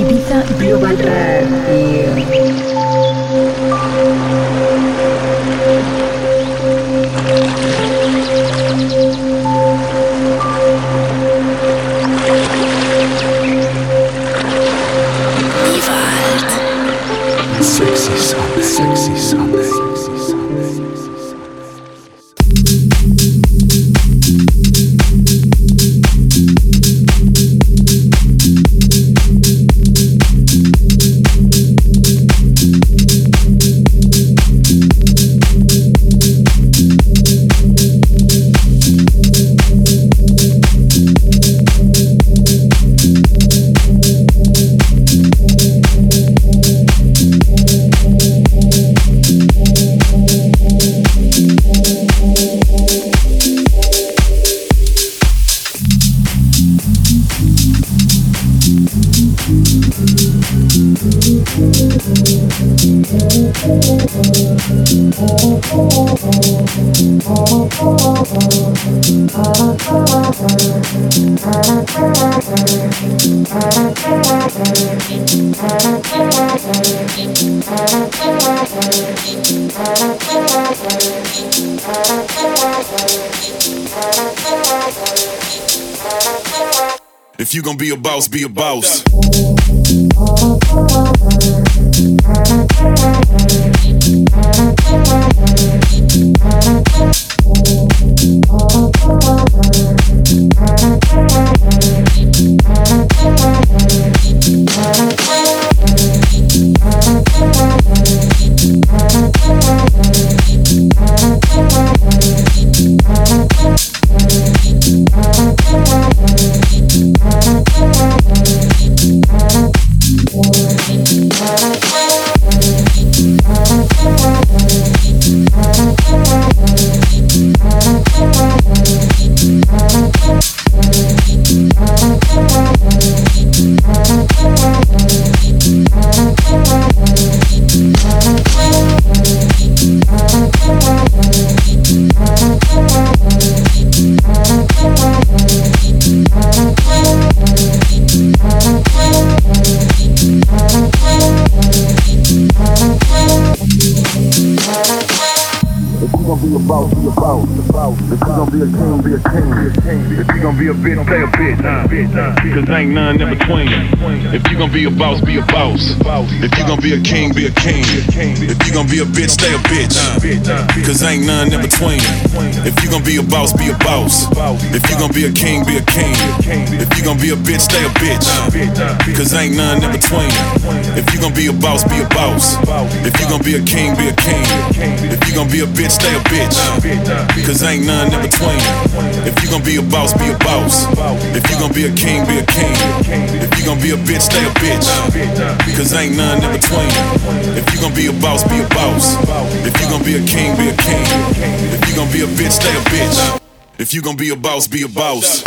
Ibiza Global Radio. Be a If you gon' be a king, be a king. If you gon' be a bitch, stay a bitch. Cause ain't none in between. If you gon' be a boss, be a boss. If you gon' be a king, be a king. If you gon' be a bitch, stay a bitch. Cause ain't none in between. If you gon' be a boss, be a boss. If you gon' be a king, be a king. If you gon' be a bitch, stay a bitch. Cause ain't none in between. If you gon' be a boss, be a boss. If you gon' be a king, be a king. If you gon' be a bitch, stay a bitch. Cause ain't none in between. If you gon' be a boss, be a boss. If you gon' be a king, be a king. If you gon' be a bitch, stay a bitch. If you gon' be a boss, be a boss.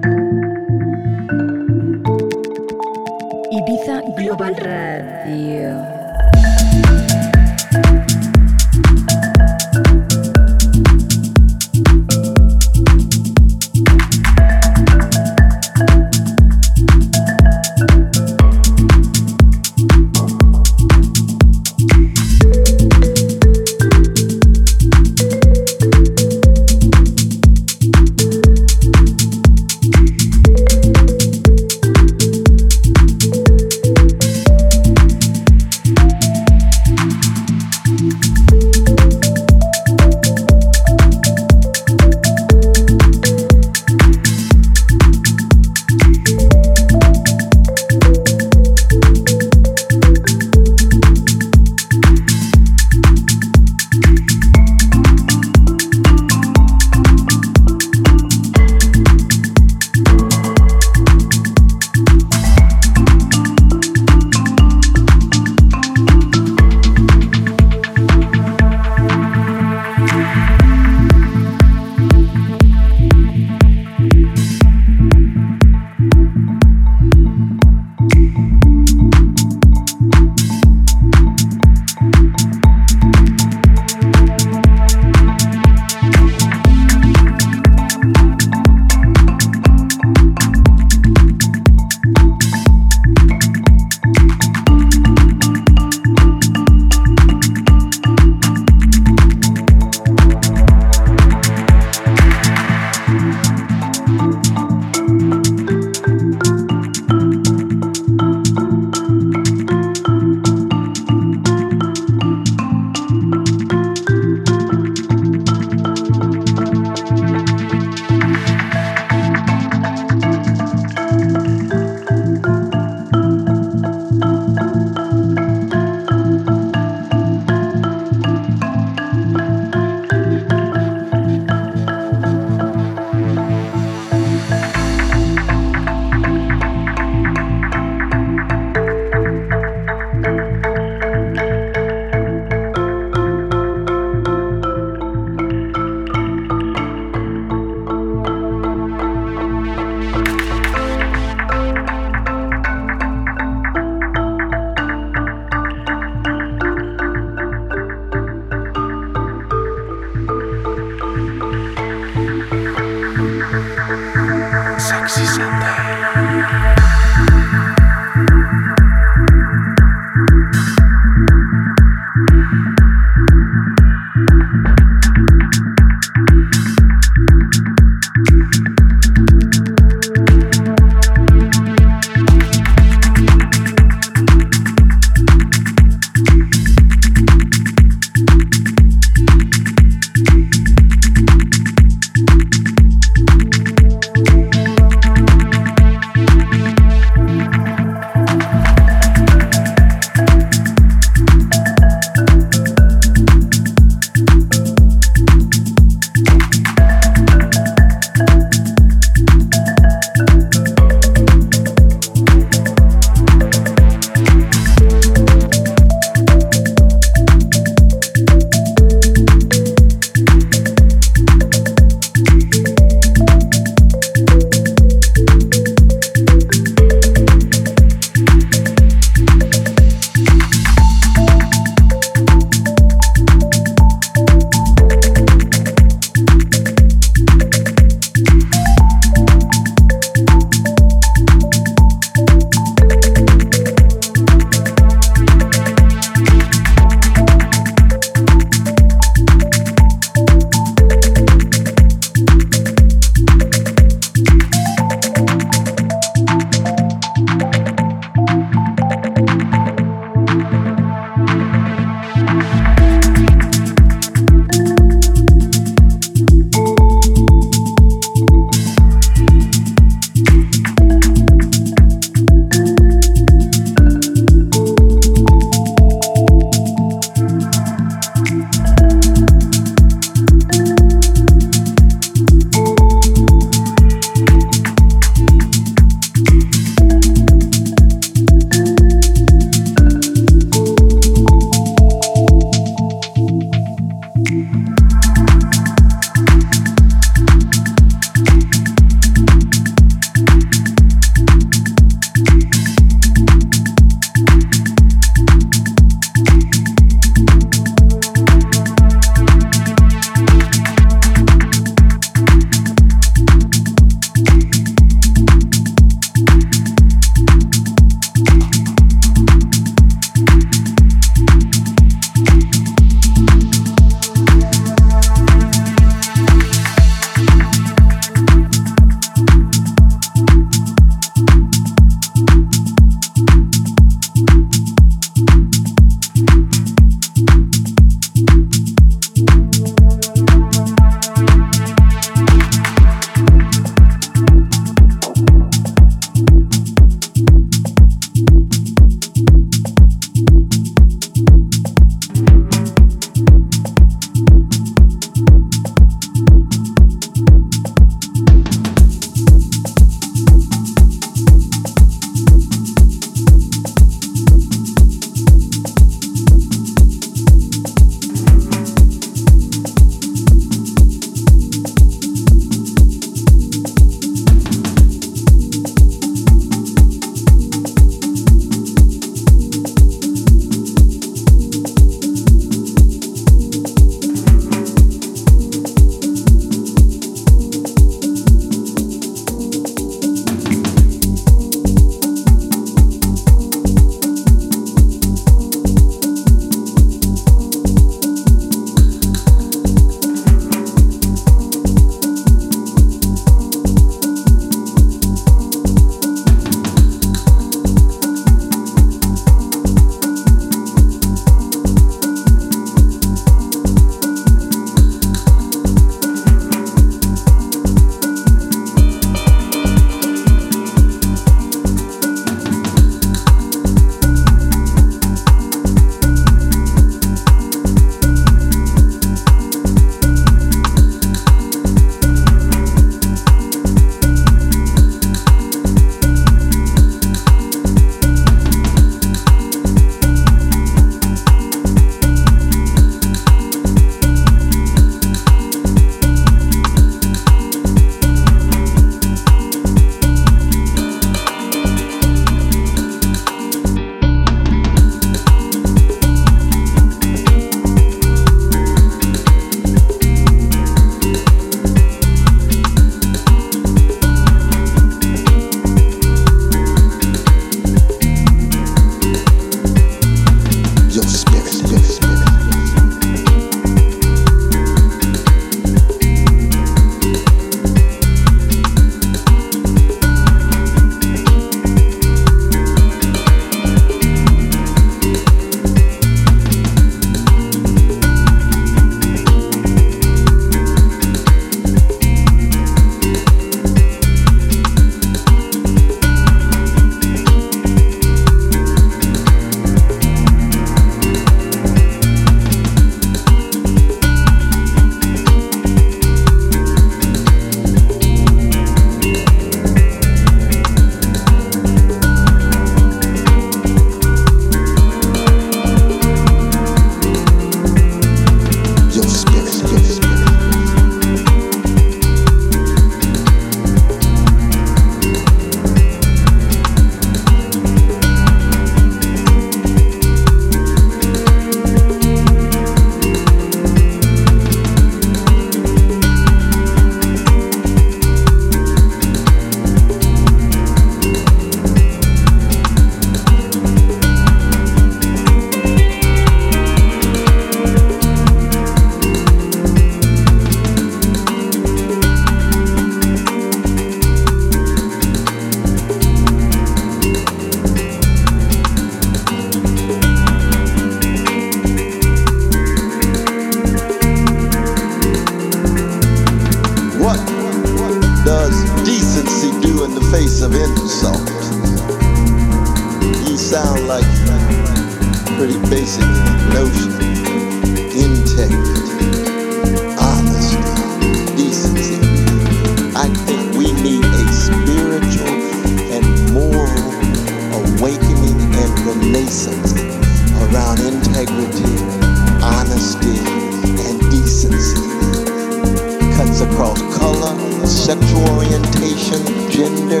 Sexual orientation, gender,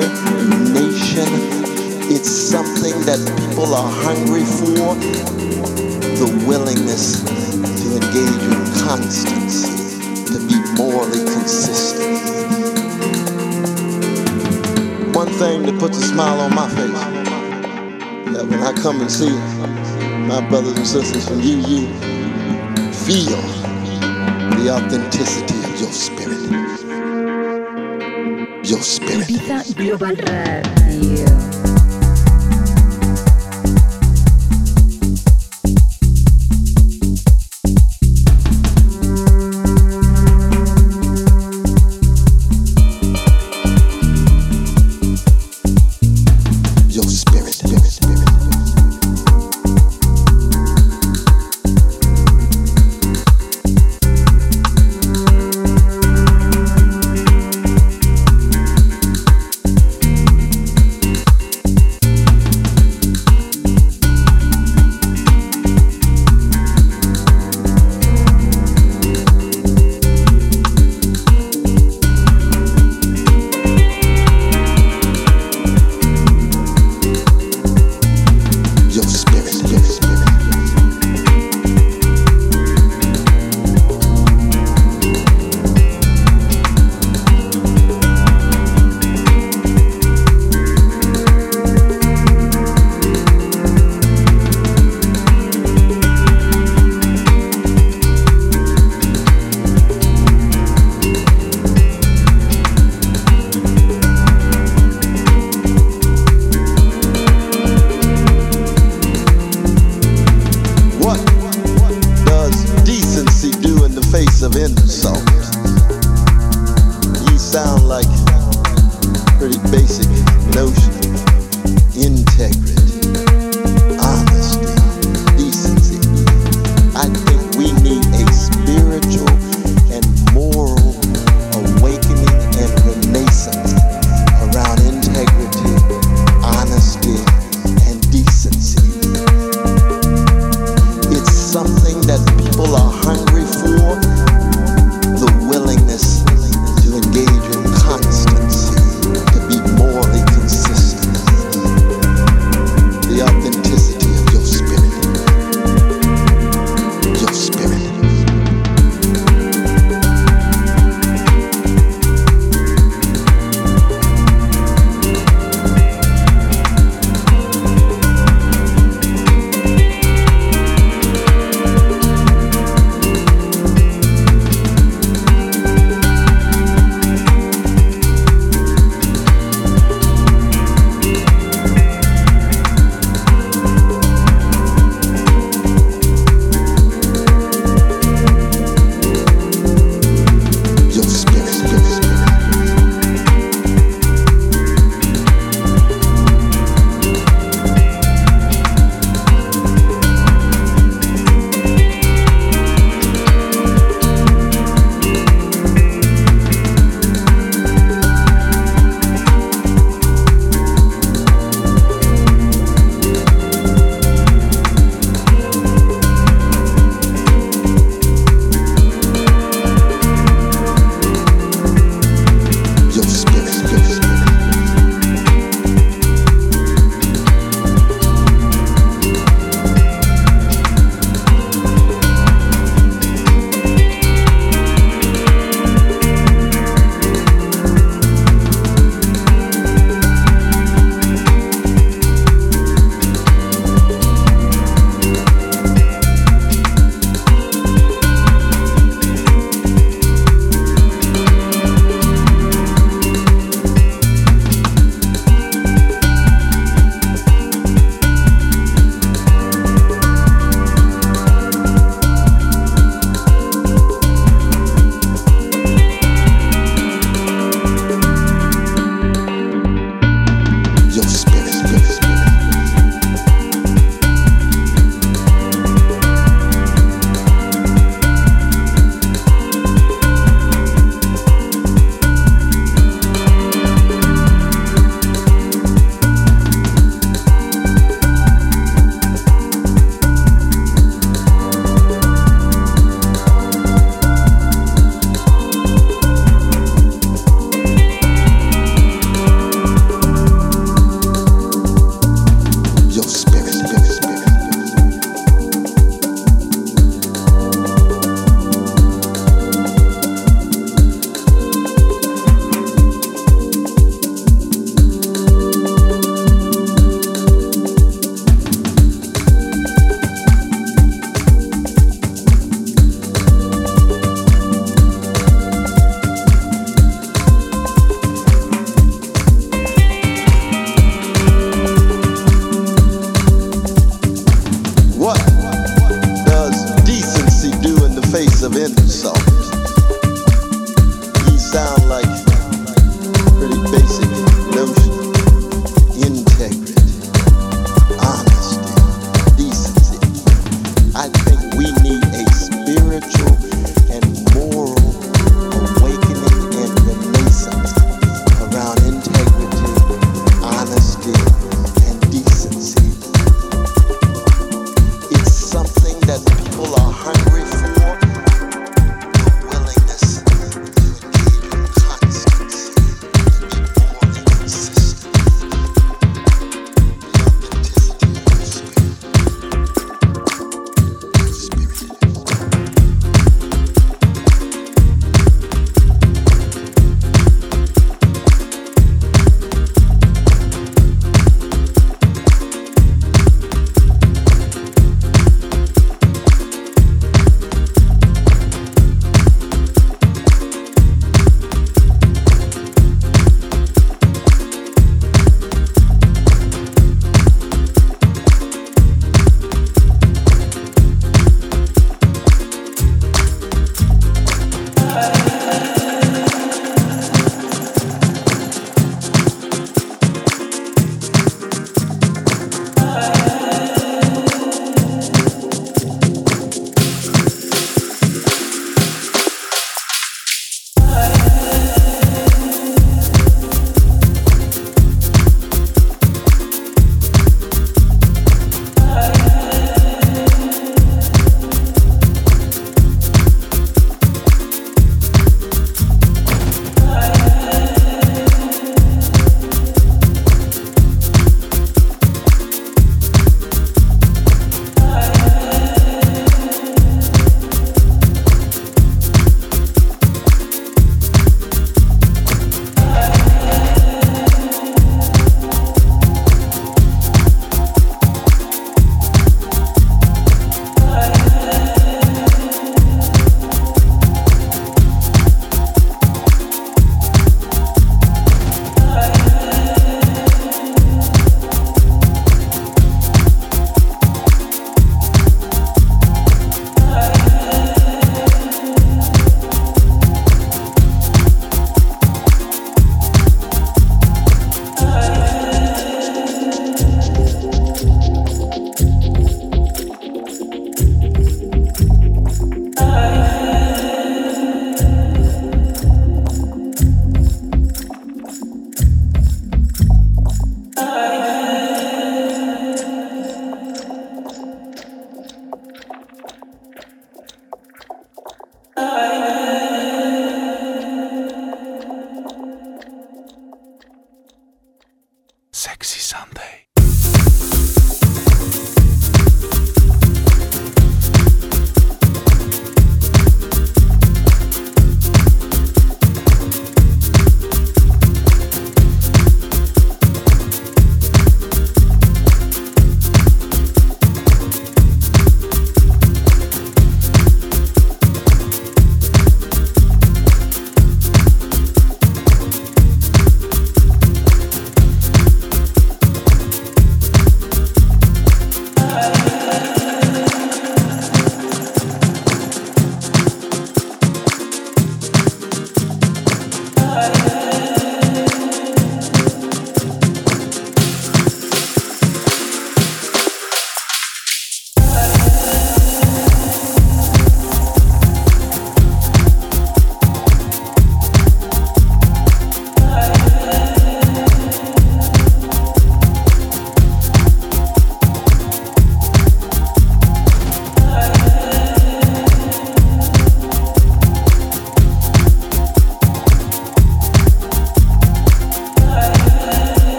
nation. It's something that people are hungry for. The willingness to engage in constancy, to be morally consistent. One thing that puts a smile on my face, that when I come and see my brothers and sisters from UU, feel the authenticity of your spirit. Your spirit. Global Radio.